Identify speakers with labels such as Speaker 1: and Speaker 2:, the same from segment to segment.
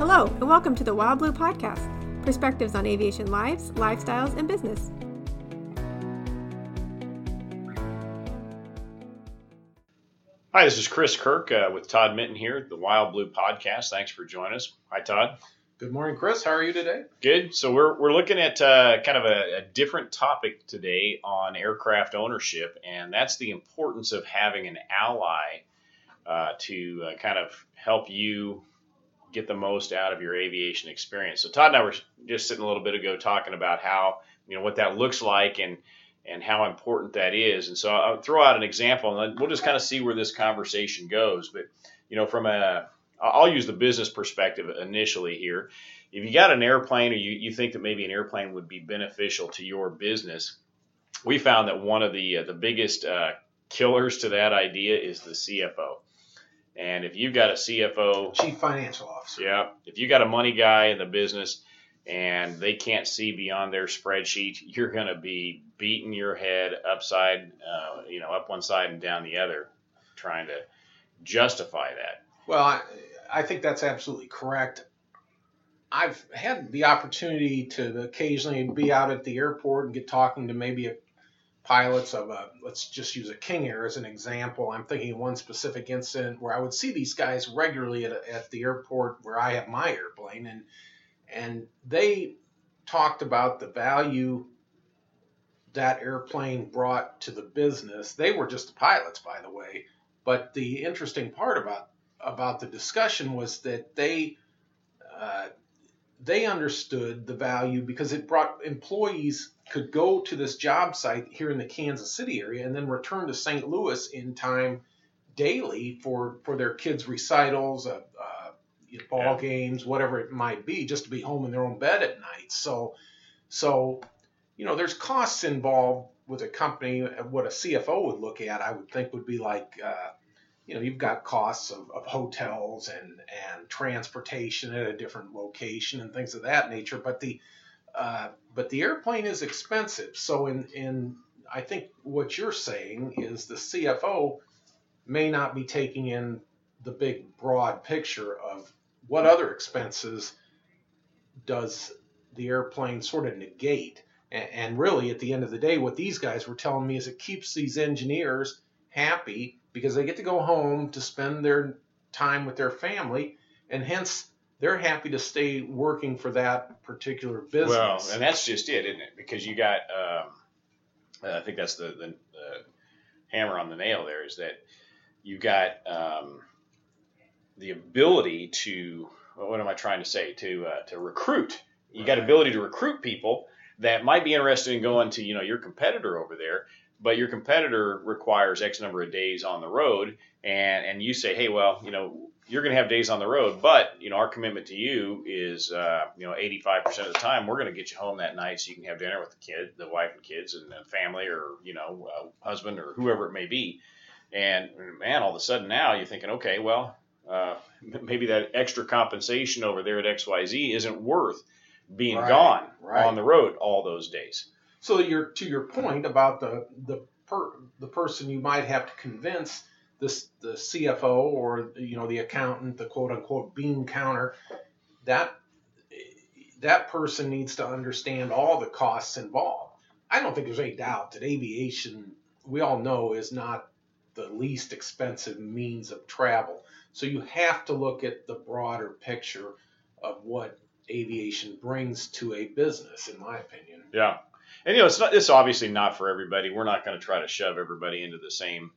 Speaker 1: Hello, and welcome to the Wild Blue Podcast perspectives on aviation lives, lifestyles, and business.
Speaker 2: Hi, this is Chris Kirk uh, with Todd Minton here at the Wild Blue Podcast. Thanks for joining us. Hi, Todd.
Speaker 3: Good morning, Chris. How are you today?
Speaker 2: Good. So we're, we're looking at uh, kind of a, a, different topic today on aircraft ownership, and that's the importance of having an ally uh, to uh, kind of help you get the most out of your aviation experience. So Todd and I were just sitting a little bit ago talking about how you know what that looks like and and how important that is. And so I'll throw out an example, and we'll just kind of see where this conversation goes. But you know, from a I'll use the business perspective initially here. If you got an airplane, or you, you think that maybe an airplane would be beneficial to your business, we found that one of the uh, the biggest uh, killers to that idea is the CFO. And if you've got a CFO,
Speaker 3: Chief Financial Officer,
Speaker 2: yeah, if you got a money guy in the business and they can't see beyond their spreadsheet, you're going to be beating your head upside, uh, you know, up one side and down the other, trying to justify that.
Speaker 3: Well, I, I think that's absolutely correct. I've had the opportunity to occasionally be out at the airport and get talking to maybe a pilots of a let's just use a King Air as an example. I'm thinking one specific incident where I would see these guys regularly at, at the airport where I have my airplane, and and they talked about the value that airplane brought to the business. They were just the pilots, by the way. But the interesting part about about the discussion was that they uh, they understood the value because it brought employees could go to this job site here in the Kansas City area and then return to St. Louis in time daily for for their kids' recitals, uh, uh, you know, ball yeah. games, whatever it might be, just to be home in their own bed at night. So, so you know, there's costs involved with a company. What a CFO would look at, I would think, would be like. Uh, you know, you've got costs of, of hotels and, and transportation at a different location and things of that nature. But the uh, but the airplane is expensive. So in in I think what you're saying is the CFO may not be taking in the big broad picture of what other expenses does the airplane sort of negate. And, and really, at the end of the day, what these guys were telling me is it keeps these engineers happy because they get to go home to spend their time with their family, and hence they're happy to stay working for that particular business.
Speaker 2: Well, and that's just it, isn't it? Because you got, um, I think that's the, the, the, hammer on the nail there is that you got um, the ability to, what am I trying to say? To uh, to recruit. You right. got ability to recruit people that might be interested in going to you know your competitor over there but your competitor requires X number of days on the road, and and you say, hey, well, you know, you're going to have days on the road, but you know, our commitment to you is, uh, you know, 85% of the time we're going to get you home that night so you can have dinner with the kid, the wife and kids, and family, or you know, uh, husband or whoever it may be. And man, all of a sudden now you're thinking, okay, well, uh, maybe that extra compensation over there at XYZ isn't worth being right, gone right. on the road all those days.
Speaker 3: So you're to your point about the the per, the person you might have to convince this the CFO or you know the accountant, the quote unquote bean counter, that that person needs to understand all the costs involved. I don't think there's any doubt that aviation, we all know, is not the least expensive means of travel. So you have to look at the broader picture of what aviation brings to a business, in my opinion.
Speaker 2: Yeah, and you know, it's not. It's obviously not for everybody. We're not going to try to shove everybody into the same,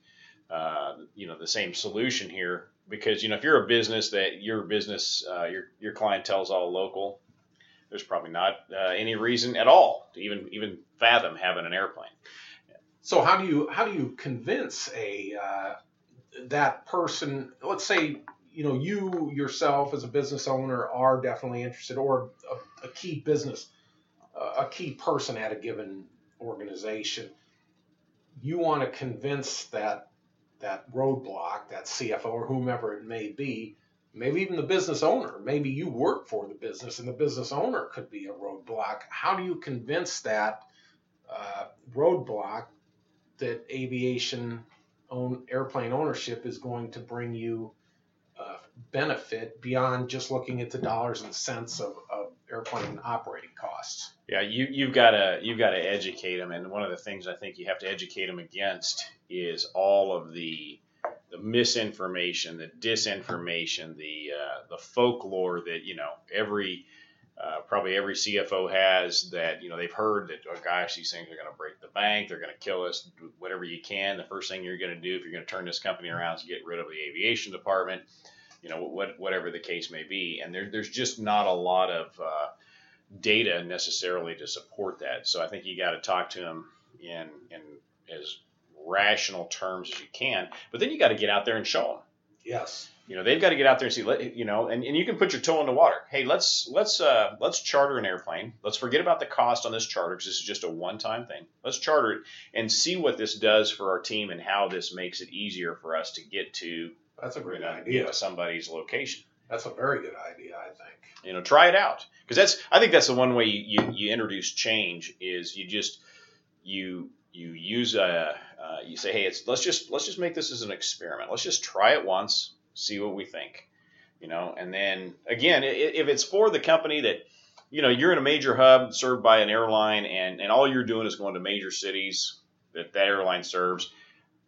Speaker 2: uh, you know, the same solution here because you know if you're a business that your business uh, your your clientele is all local, there's probably not uh, any reason at all to even even fathom having an airplane.
Speaker 3: So how do you how do you convince a uh, that person? Let's say you know you yourself as a business owner are definitely interested, or a, a key business a key person at a given organization, you want to convince that that roadblock, that CFO or whomever it may be, maybe even the business owner, maybe you work for the business and the business owner could be a roadblock. How do you convince that uh, roadblock that aviation own airplane ownership is going to bring you uh, benefit beyond just looking at the dollars and cents of, of airplane operating costs.
Speaker 2: Yeah, you you've got to you've got to educate them, and one of the things I think you have to educate them against is all of the the misinformation, the disinformation, the uh, the folklore that you know every uh, probably every CFO has that you know they've heard that oh gosh these things are going to break the bank, they're going to kill us, whatever you can. The first thing you're going to do if you're going to turn this company around is get rid of the aviation department, you know what whatever the case may be, and there, there's just not a lot of uh, data necessarily to support that. So I think you got to talk to them in in as rational terms as you can, but then you got to get out there and show them.
Speaker 3: Yes.
Speaker 2: You know, they've got to get out there and see, you know, and, and you can put your toe in the water. Hey, let's let's uh, let's charter an airplane. Let's forget about the cost on this charter because this is just a one-time thing. Let's charter it and see what this does for our team and how this makes it easier for us to get to.
Speaker 3: That's a great idea.
Speaker 2: Somebody's location.
Speaker 3: That's a very good idea, I think.
Speaker 2: You know, try it out because that's. I think that's the one way you, you, you introduce change is you just you you use a uh, you say hey it's let's just let's just make this as an experiment let's just try it once see what we think you know and then again if it's for the company that you know you're in a major hub served by an airline and and all you're doing is going to major cities that that airline serves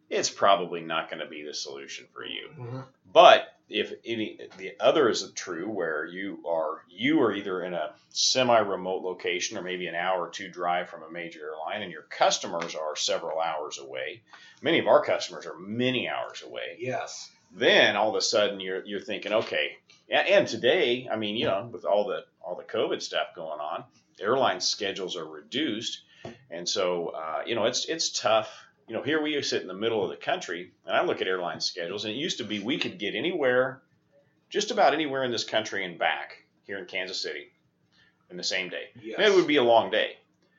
Speaker 2: it's probably not going to be the solution for you.
Speaker 3: Mm-hmm.
Speaker 2: but if any the other is true where you are you are either in a semi-remote location or maybe an hour or two drive from a major airline and your customers are several hours away. Many of our customers are many hours away.
Speaker 3: Yes.
Speaker 2: then all of a sudden you're you're thinking okay and, today i mean you know with all the all the covid stuff going on airline schedules are reduced. And so uh, you know it's it's tough you know, here we sit in the middle of the country, and I look at airline schedules, and it used to be we could get anywhere, just about anywhere in this country and back here in Kansas City in the same day.
Speaker 3: Yes.
Speaker 2: And it would be a long day,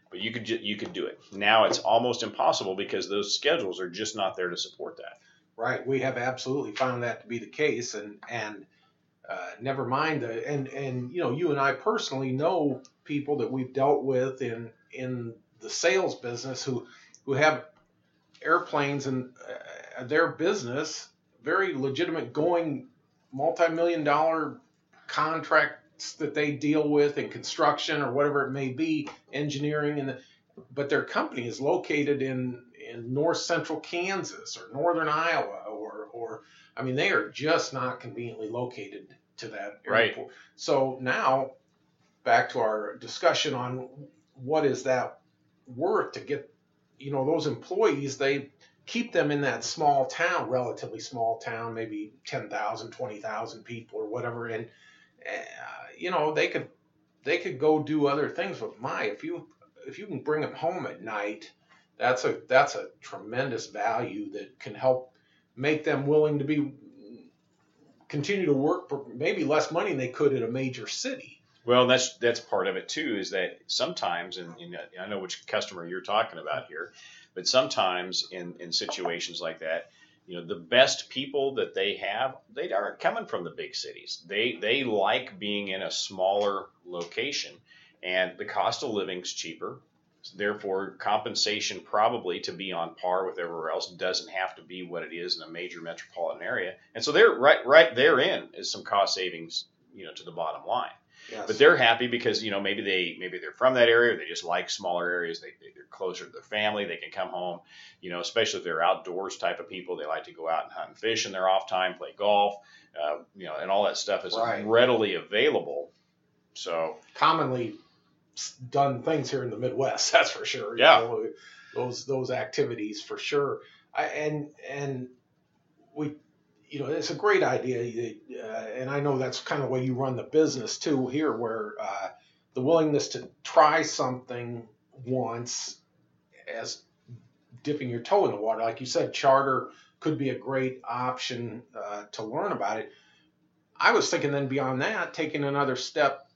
Speaker 2: but you could ju- you could do it. Now it's almost impossible because those schedules are just not there to support that.
Speaker 3: Right. We have absolutely found that to be the case, and and uh, never mind the and and you know you and I personally know people that we've dealt with in in the sales business who who have airplanes and uh, their business very legitimate going multi-million dollar contracts that they deal with in construction or whatever it may be engineering and but their company is located in in north central Kansas or northern Iowa or or I mean they are just not conveniently located to that
Speaker 2: Right.
Speaker 3: airport. So now back to our discussion on what is that worth to get you know those employees they keep them in that small town relatively small town maybe 10,000 20,000 people or whatever. And uh, you know they could they could go do other things. But my if you if you can bring them home at night that's a that's a tremendous value that can help make them willing to be continue to work for maybe less money than they could at a major city
Speaker 2: Well, that's that's part of it too. Is that sometimes, and, and I know which customer you're talking about here, but sometimes in in situations like that, you know, the best people that they have, they aren't coming from the big cities. They they like being in a smaller location, and the cost of living's cheaper. Therefore, compensation probably to be on par with everywhere else doesn't have to be what it is in a major metropolitan area. And so they're right right therein is some cost savings, you know, to the bottom line
Speaker 3: yes.
Speaker 2: but they're happy because you know maybe they maybe they're from that area or they just like smaller areas they, they- they're closer to their family they can come home you know especially if they're outdoors type of people they like to go out and hunt and fish in their off time play golf uh, you know and all that stuff is
Speaker 3: Right.
Speaker 2: readily available so
Speaker 3: commonly done things here in the Midwest. That's for sure.
Speaker 2: Yeah.
Speaker 3: know, those those activities for sure. I, and and we, you know, it's a great idea, uh, and I know that's kind of way you run the business too here, where uh, the willingness to try something once as dipping your toe in the water, like you said, charter could be a great option uh, to learn about it. I was thinking then beyond that, taking another step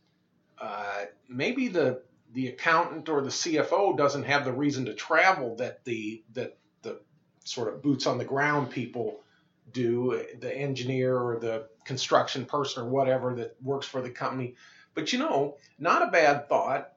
Speaker 3: uh, maybe the the accountant or the CFO doesn't have the reason to travel that the that the sort of boots on the ground people do, the engineer or the construction person or whatever that works for the company. But you know, not a bad thought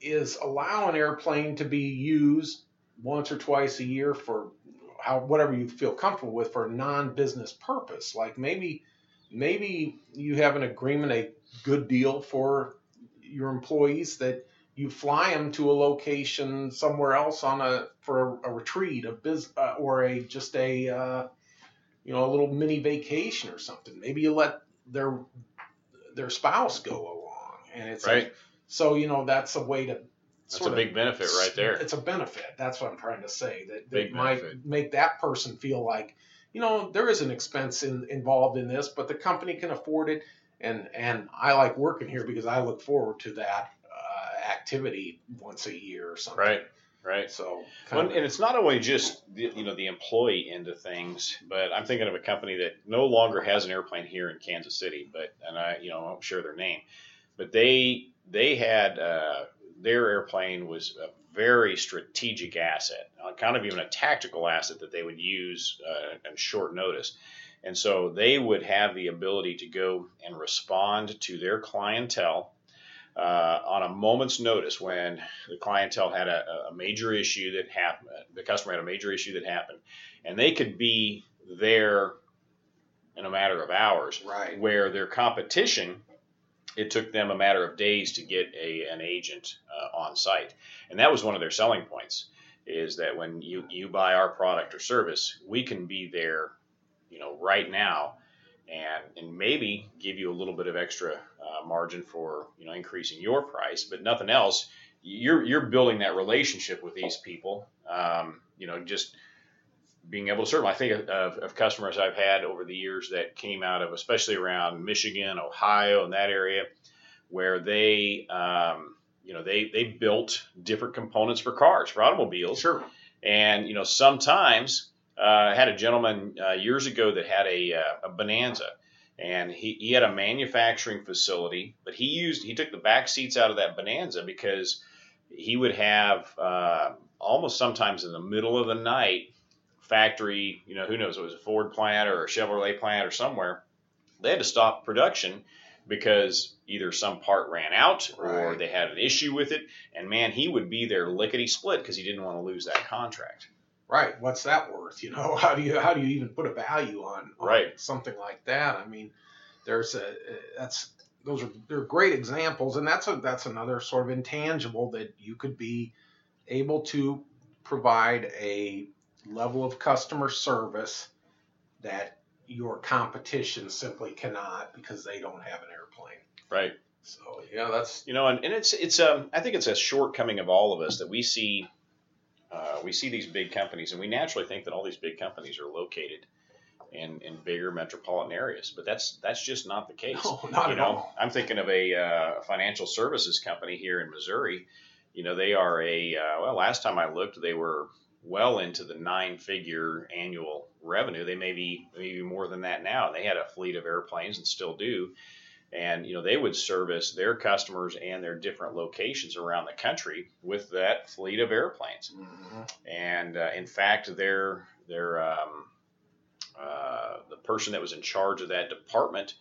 Speaker 3: is allow an airplane to be used once or twice a year for how whatever you feel comfortable with for a non-business purpose. Like maybe maybe you have an agreement, a good deal for your employees that you fly them to a location somewhere else on a for a, a retreat, a biz, uh, or a just a uh, you know a little mini vacation or something. Maybe you let their their spouse go along, and it's
Speaker 2: Right.
Speaker 3: a, so you know that's a way to.
Speaker 2: That's a
Speaker 3: of
Speaker 2: big benefit right there.
Speaker 3: It's a benefit. That's what I'm trying to say. That, that might
Speaker 2: benefit.
Speaker 3: make that person feel like, you know, there is an expense in, involved in this, but the company can afford it. And and I like working here because I look forward to that uh, activity once a year or something.
Speaker 2: Right. Right.
Speaker 3: So kind
Speaker 2: and it's not only just the, you know the employee end of things, but I'm thinking of a company that no longer has an airplane here in Kansas City, but and I you know I won't share their name, but they they had uh, their airplane was a very strategic asset, uh, kind of even a tactical asset that they would use uh, on short notice, and so they would have the ability to go and respond to their clientele uh, on a moment's notice when the clientele had a, a major issue that happened, the customer had a major issue that happened, and they could be there in a matter of hours.
Speaker 3: Right.
Speaker 2: Where their competition, it took them a matter of days to get a an agent uh, on site, and that was one of their selling points. Is that when you you buy our product or service, we can be there, you know, right now and and maybe give you a little bit of extra uh, margin for you know increasing your price, but nothing else. You're you're building that relationship with these people. Um, you know, just being able to serve. them. I think of, of customers I've had over the years that came out of, especially around Michigan, Ohio, and that area, where they um, you know they they built different components for cars for automobiles.
Speaker 3: Sure.
Speaker 2: And you know, sometimes I had a gentleman uh, years ago that had a, uh, a Bonanza, and he, he had a manufacturing facility, but he used he took the back seats out of that Bonanza because he would have uh, almost sometimes in the middle of the night factory, you know, who knows, it was a Ford plant or a Chevrolet plant or somewhere. They had to stop production because either some part ran out or
Speaker 3: Right.
Speaker 2: they had an issue with it. And man, he would be there lickety split because he didn't want to lose that contract.
Speaker 3: Right. What's that worth? You know, how do you how do you even put a value on, on
Speaker 2: Right.
Speaker 3: something like that? I mean, there's a that's those are they're great examples, and that's a that's another sort of intangible that you could be able to provide a level of customer service that your competition simply cannot because they don't have an airplane.
Speaker 2: Right.
Speaker 3: So yeah, that's
Speaker 2: You know, and, and it's it's um I think it's a shortcoming of all of us that we see uh, we see these big companies and we naturally think that all these big companies are located in, in bigger metropolitan areas, but that's that's just not the case.
Speaker 3: no, not
Speaker 2: you
Speaker 3: at
Speaker 2: know,
Speaker 3: all.
Speaker 2: I'm thinking of a uh, financial services company here in Missouri. You know, they are a uh, well. Last time I looked, they were well into the nine-figure annual revenue. They may be maybe more than that now. They had a fleet of airplanes and still do. And you know, they would service their customers and their different locations around the country with that fleet of airplanes.
Speaker 3: Mhm.
Speaker 2: And uh, in fact, their their um, uh, the person that was in charge of that department,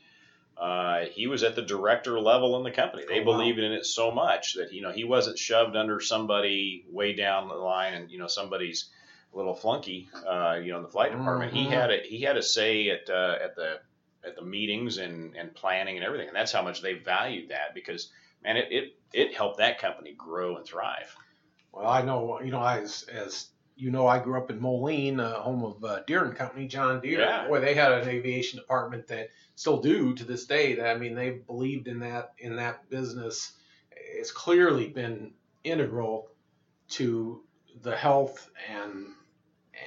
Speaker 2: uh, he was at the director level in the company. They
Speaker 3: Oh, wow.
Speaker 2: believed in it so much that you know he wasn't shoved under somebody way down the line and you know somebody's a little flunky, uh, you know, in the flight department. He
Speaker 3: Mhm.
Speaker 2: had a he had a say at uh, at the at the meetings and, and planning and everything, and that's how much they valued that because man, it, it it helped that company grow and thrive.
Speaker 3: Well, I know, you know, I, as, as you know, I grew up in Moline, uh, home of uh, Deere and Company, John Deere.
Speaker 2: Yeah.
Speaker 3: Boy, they had an aviation department that still do to this day. That I mean, they believed in that in that business. It's clearly been integral to the health and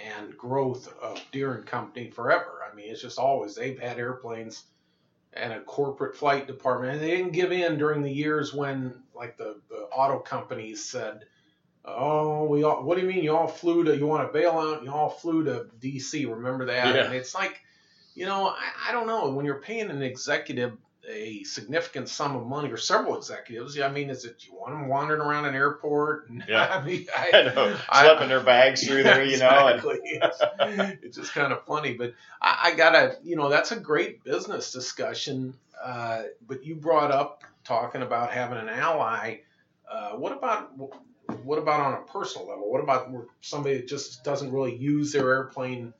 Speaker 3: and growth of Deere and Company forever. I mean, it's just always they've had airplanes and a corporate flight department, and they didn't give in during the years when like the, the auto companies said, "Oh, we all, what do you mean you all flew to you want to bail out? You all flew to D.C. Remember that?"
Speaker 2: Yeah.
Speaker 3: And it's like, you know, I, I don't know when you're paying an executive a significant sum of money or several executives. I mean, is it you want them wandering around an airport? And,
Speaker 2: Yeah.
Speaker 3: I mean, I,
Speaker 2: I know,
Speaker 3: I-
Speaker 2: their bags through there, you know,
Speaker 3: exactly. it's, it's just kind of funny, but I, I gotta, you know, that's a great business discussion. Uh, but you brought up talking about having an ally. Uh, what about what about on a personal level? What about somebody that just doesn't really use their airplane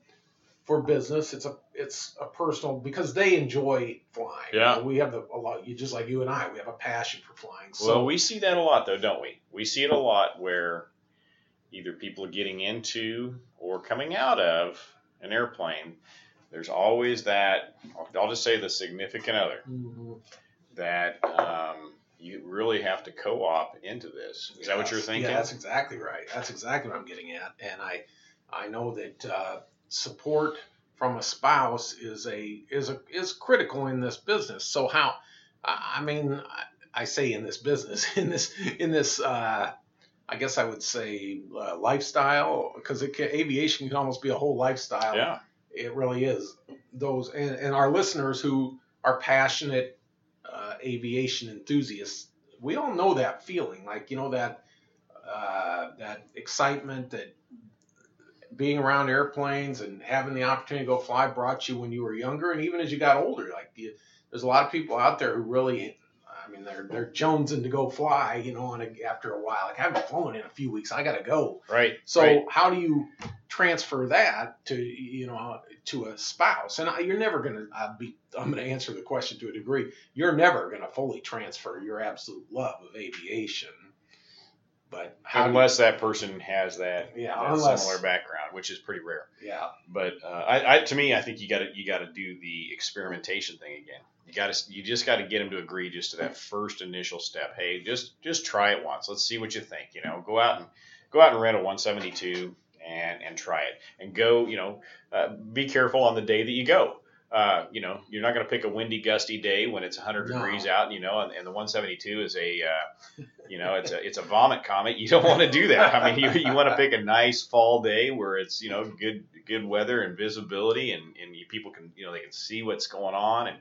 Speaker 3: for business. It's a it's a personal because they enjoy flying.
Speaker 2: Yeah.
Speaker 3: You know, we have the, a lot. You just like you and I, we have a passion for flying. So
Speaker 2: well, we see that a lot, though, don't we? We see it a lot where either people are getting into or coming out of an airplane. There's always that. I'll just say the significant other
Speaker 3: Mhm.
Speaker 2: that um, you really have to co-op into this. Is that what you're thinking?
Speaker 3: Yeah, that's exactly right. That's exactly what I'm getting at. And I, I know that uh, support from a spouse is a is a is critical in this business. So how? I mean, I, say in this business, in this in this. Uh, I guess I would say uh, lifestyle because it can, aviation can almost be a whole lifestyle.
Speaker 2: yeah.
Speaker 3: It really is. Those and, and our listeners who are passionate uh, aviation enthusiasts, we all know that feeling, like you know that uh, that excitement that being around airplanes and having the opportunity to go fly brought you when you were younger, and even as you got older. Like you, there's a lot of people out there who really. I mean, they're they're jonesing to go fly, you know, on a, after a while. Like I haven't flown in a few weeks, I gotta go.
Speaker 2: Right.
Speaker 3: So
Speaker 2: right.
Speaker 3: how do you transfer that to you know to a spouse? And I- you're never gonna. I'll be. I'm gonna answer the question to a degree. You're never gonna fully transfer your absolute love of aviation. But how? do you-
Speaker 2: unless that person has that,
Speaker 3: Yeah,
Speaker 2: that
Speaker 3: unless-
Speaker 2: similar background, which is pretty rare.
Speaker 3: yeah.
Speaker 2: But uh, I, I, to me, I think you got to you got to do the experimentation thing again. You got to you just got to get them to agree just to that first initial step. Hey, just just try it once. Let's see what you think. You know, go out and go out and rent a 172 and and try it and go. You know, uh, be careful on the day that you go. Uh, you know, you're not going to pick a windy, gusty day when it's 100
Speaker 3: No.
Speaker 2: degrees out. You know, and, and the 172 is a, uh, you know, it's a it's a vomit comet. You don't want to do that. I mean, you, you want to pick a nice fall day where it's you know good good weather and visibility, and and you, people can you know they can see what's going on, and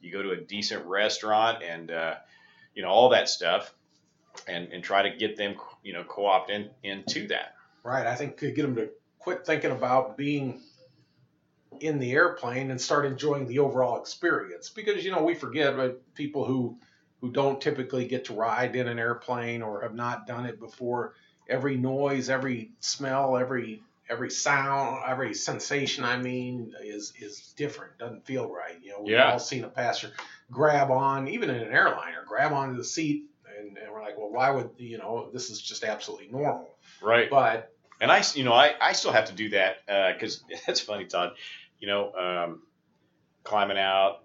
Speaker 2: you go to a decent restaurant and uh, you know all that stuff, and and try to get them you know co-opt in into that.
Speaker 3: Right. I think to get them to quit thinking about being in the airplane and start enjoying the overall experience because you know we forget but people who who don't typically get to ride in an airplane or have not done it before every noise every smell every every sound every sensation i mean is is different doesn't feel right you know we've
Speaker 2: Yeah.
Speaker 3: all seen a passenger grab on even in an airliner grab onto the seat and, and we're like well why would you know this is just absolutely normal
Speaker 2: Right.
Speaker 3: but
Speaker 2: And I, you know, I, I still have to do that uh, because that's funny, Todd. You know, um, climbing out,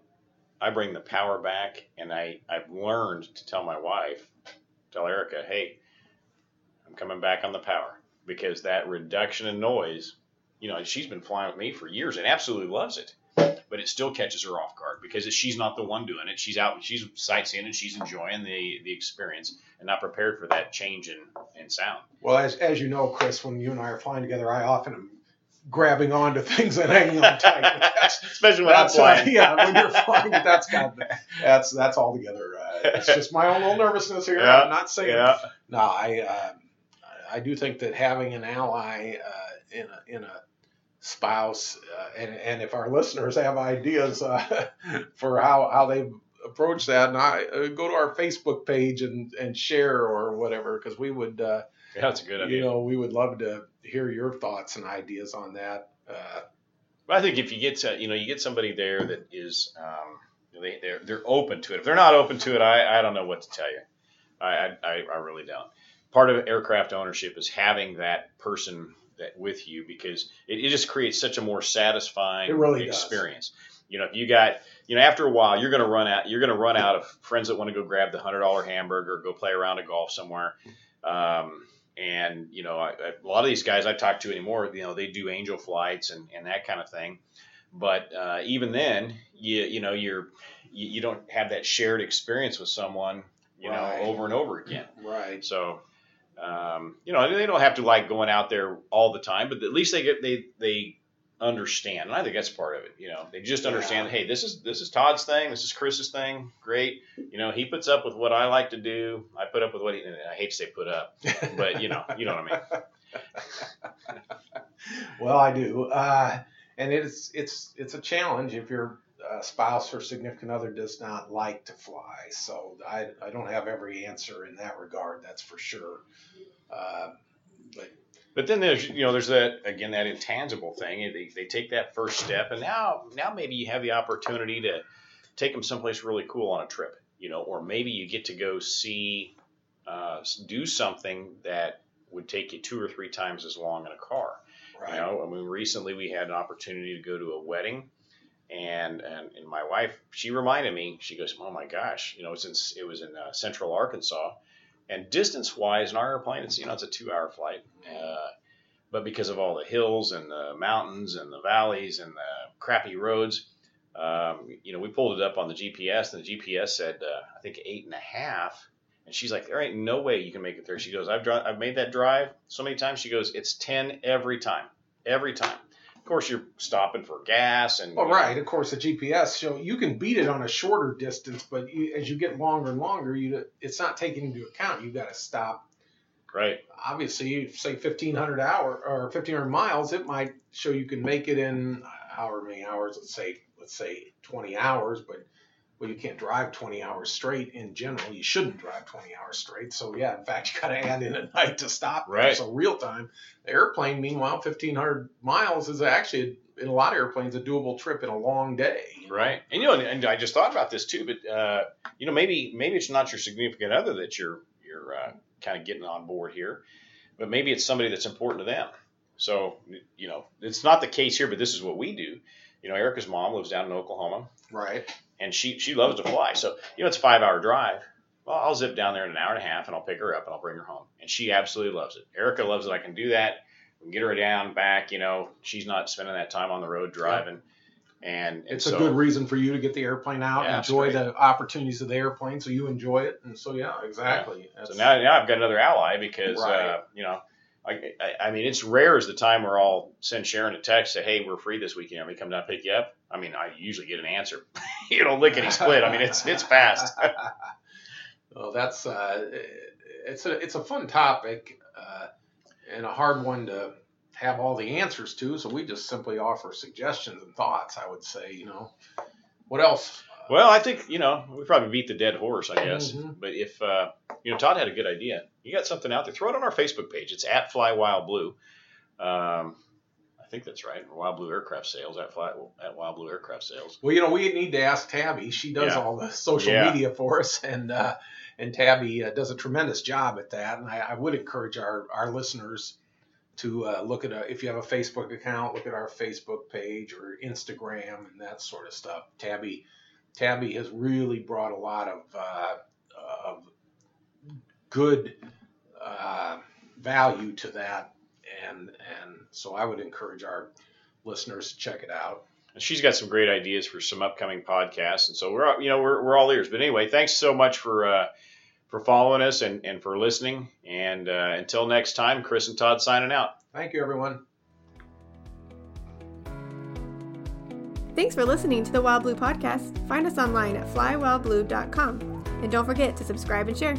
Speaker 2: I bring the power back, and I I've learned to tell my wife, tell Erica, hey, I'm coming back on the power because that reduction in noise. You know, she's been flying with me for years and absolutely loves it, but it still catches her off guard because she's not the one doing it. She's out, she's sightseeing, and she's enjoying the the experience and not prepared for that change in, in sound.
Speaker 3: Well, as, as you know, Chris, when you and I are flying together, I often am grabbing onto things and hanging on tight. That's,
Speaker 2: Especially when I'm
Speaker 3: that's uh,
Speaker 2: flying.
Speaker 3: yeah, when you're flying, but that's got that's that's altogether. Uh, it's just my own little nervousness here.
Speaker 2: Yeah,
Speaker 3: I'm not saying.
Speaker 2: Yeah.
Speaker 3: No, I uh, I do think that having an ally uh, in a in a spouse, uh, and and if our listeners have ideas uh, for how how they approach that, and I uh, go to our Facebook page and and share or whatever, because we would.
Speaker 2: That's a good idea.
Speaker 3: you know, we would love to hear your thoughts and ideas on that. Uh,
Speaker 2: But I think if you get to, you know, you get somebody there that is, um, they, they're, they're open to it. If they're not open to it, I, I don't know what to tell you. I, I, I really don't. Part of aircraft ownership is having that person that with you because it, it just creates such a more satisfying
Speaker 3: It really does.
Speaker 2: experience. You know, if you got, you know, after a while, you're going to run out. You're going to run out of friends that want to go grab the hundred dollar hamburger, or go play around a golf somewhere. Um, and you know, I, a lot of these guys I talk to anymore, you know, they do angel flights and, and that kind of thing. But uh, even then, you you know, you're you, you don't have that shared experience with someone, you
Speaker 3: Right.
Speaker 2: know, over and over again.
Speaker 3: right.
Speaker 2: So, um, you know, they don't have to like going out there all the time, but at least they get they they understand, and I think that's part of it. You know, they just understand. Hey, this is this is Todd's thing. This is Chris's thing. Great. You know, he puts up with what I like to do. I put up with what he. and I hate to say put up, but you know, you know what I mean.
Speaker 3: well, I do, uh, and it's it's it's a challenge if your uh, spouse or significant other does not like to fly. So I I don't have every answer in that regard. That's for sure. Uh, but
Speaker 2: but then there's you know there's that again that intangible thing. They, they take that first step, and now now maybe you have the opportunity to take them someplace really cool on a trip, you know, or maybe you get to go see uh, do something that would take you two or three times as long in a car.
Speaker 3: Right.
Speaker 2: You know, I mean, recently we had an opportunity to go to a wedding, and and, and my wife she reminded me. She goes, "Oh my gosh, you know, since it was in uh, Central Arkansas, and distance wise, in our airplane, it's you know it's a two hour flight, uh, but because of all the hills and the mountains and the valleys and the crappy roads." Um, you know, we pulled it up on the GPS, and the GPS said, uh, I think eight and a half. And she's like, there ain't no way you can make it there. She goes, I've dri- I've made that drive so many times. She goes, it's ten every time, every time. Of course, you're stopping for gas and.
Speaker 3: Well,
Speaker 2: you know,
Speaker 3: right. Of course, the GPS show you can beat it on a shorter distance, but you, as you get longer and longer, you it's not taking into account. You've got to stop.
Speaker 2: Right.
Speaker 3: Obviously, you say 1500 hour or 1500 miles, it might show you can make it in however many hours. Let's say let's say 20 hours, but well, you can't drive 20 hours straight in general. You shouldn't drive 20 hours straight. So yeah, in fact, you got to add in a night to stop. there.
Speaker 2: Right.
Speaker 3: So real time. The airplane, meanwhile, 1500 miles is actually in a lot of airplanes a doable trip in a long day.
Speaker 2: Right. And you know, and, and I just thought about this too, but uh, you know, maybe maybe it's not your significant other that you're you're uh, kind of getting on board here, but maybe it's somebody that's important to them. So you know, it's not the case here, but this is what we do. You know, Erica's mom lives down in Oklahoma,
Speaker 3: Right.
Speaker 2: And she she loves to fly. So you know, it's a five hour drive. Well, I'll zip down there in an hour and a half, and I'll pick her up and I'll bring her home, and she absolutely loves it. Erica loves it. I can do that. We can get her down back. You know, she's not spending that time on the road driving. And, and
Speaker 3: It's
Speaker 2: so,
Speaker 3: a good reason for you to get the airplane out,
Speaker 2: Yeah,
Speaker 3: enjoy the opportunities of the airplane, so you enjoy it. And so yeah, exactly.
Speaker 2: So now, now I've got another ally because
Speaker 3: Right.
Speaker 2: uh, you know, I, I, I mean, it's rare as the time where I'll send Sharon a text say, "Hey, we're free this weekend. Let me come down and pick you up." I mean, I usually get an answer. you don't know, lickety split. I mean, it's it's fast.
Speaker 3: well, that's uh, it's a it's a fun topic uh, and a hard one to have all the answers to. So we just simply offer suggestions and thoughts. I would say, you know, what else?
Speaker 2: Well, I think you know we probably beat the dead horse, I guess.
Speaker 3: Mhm.
Speaker 2: But if uh, you know, Todd had a good idea. You got something out there? Throw it on our Facebook page. It's at Fly Wild Blue. Um, I think that's right. Wild Blue Aircraft Sales at Fly at Wild Blue Aircraft Sales.
Speaker 3: Well, you know, we need to ask Tabby. She does
Speaker 2: Yeah.
Speaker 3: all the social
Speaker 2: Yeah.
Speaker 3: media for us, and uh, and Tabby uh, does a tremendous job at that. And I, I would encourage our our listeners to uh, look at a, if you have a Facebook account, look at our Facebook page or Instagram and that sort of stuff. Tabby Tabby has really brought a lot of uh, of good uh, value to that, and and so I would encourage our listeners to check it out.
Speaker 2: And she's got some great ideas for some upcoming podcasts, and so we're you know we're, we're all ears. But anyway, thanks so much for uh, for following us and, and for listening. And uh, until next time, Chris and Todd signing out.
Speaker 3: Thank you, everyone.
Speaker 1: Thanks for listening to the Wild Blue Podcast. Find us online at flywildblue.com. And don't forget to subscribe and share.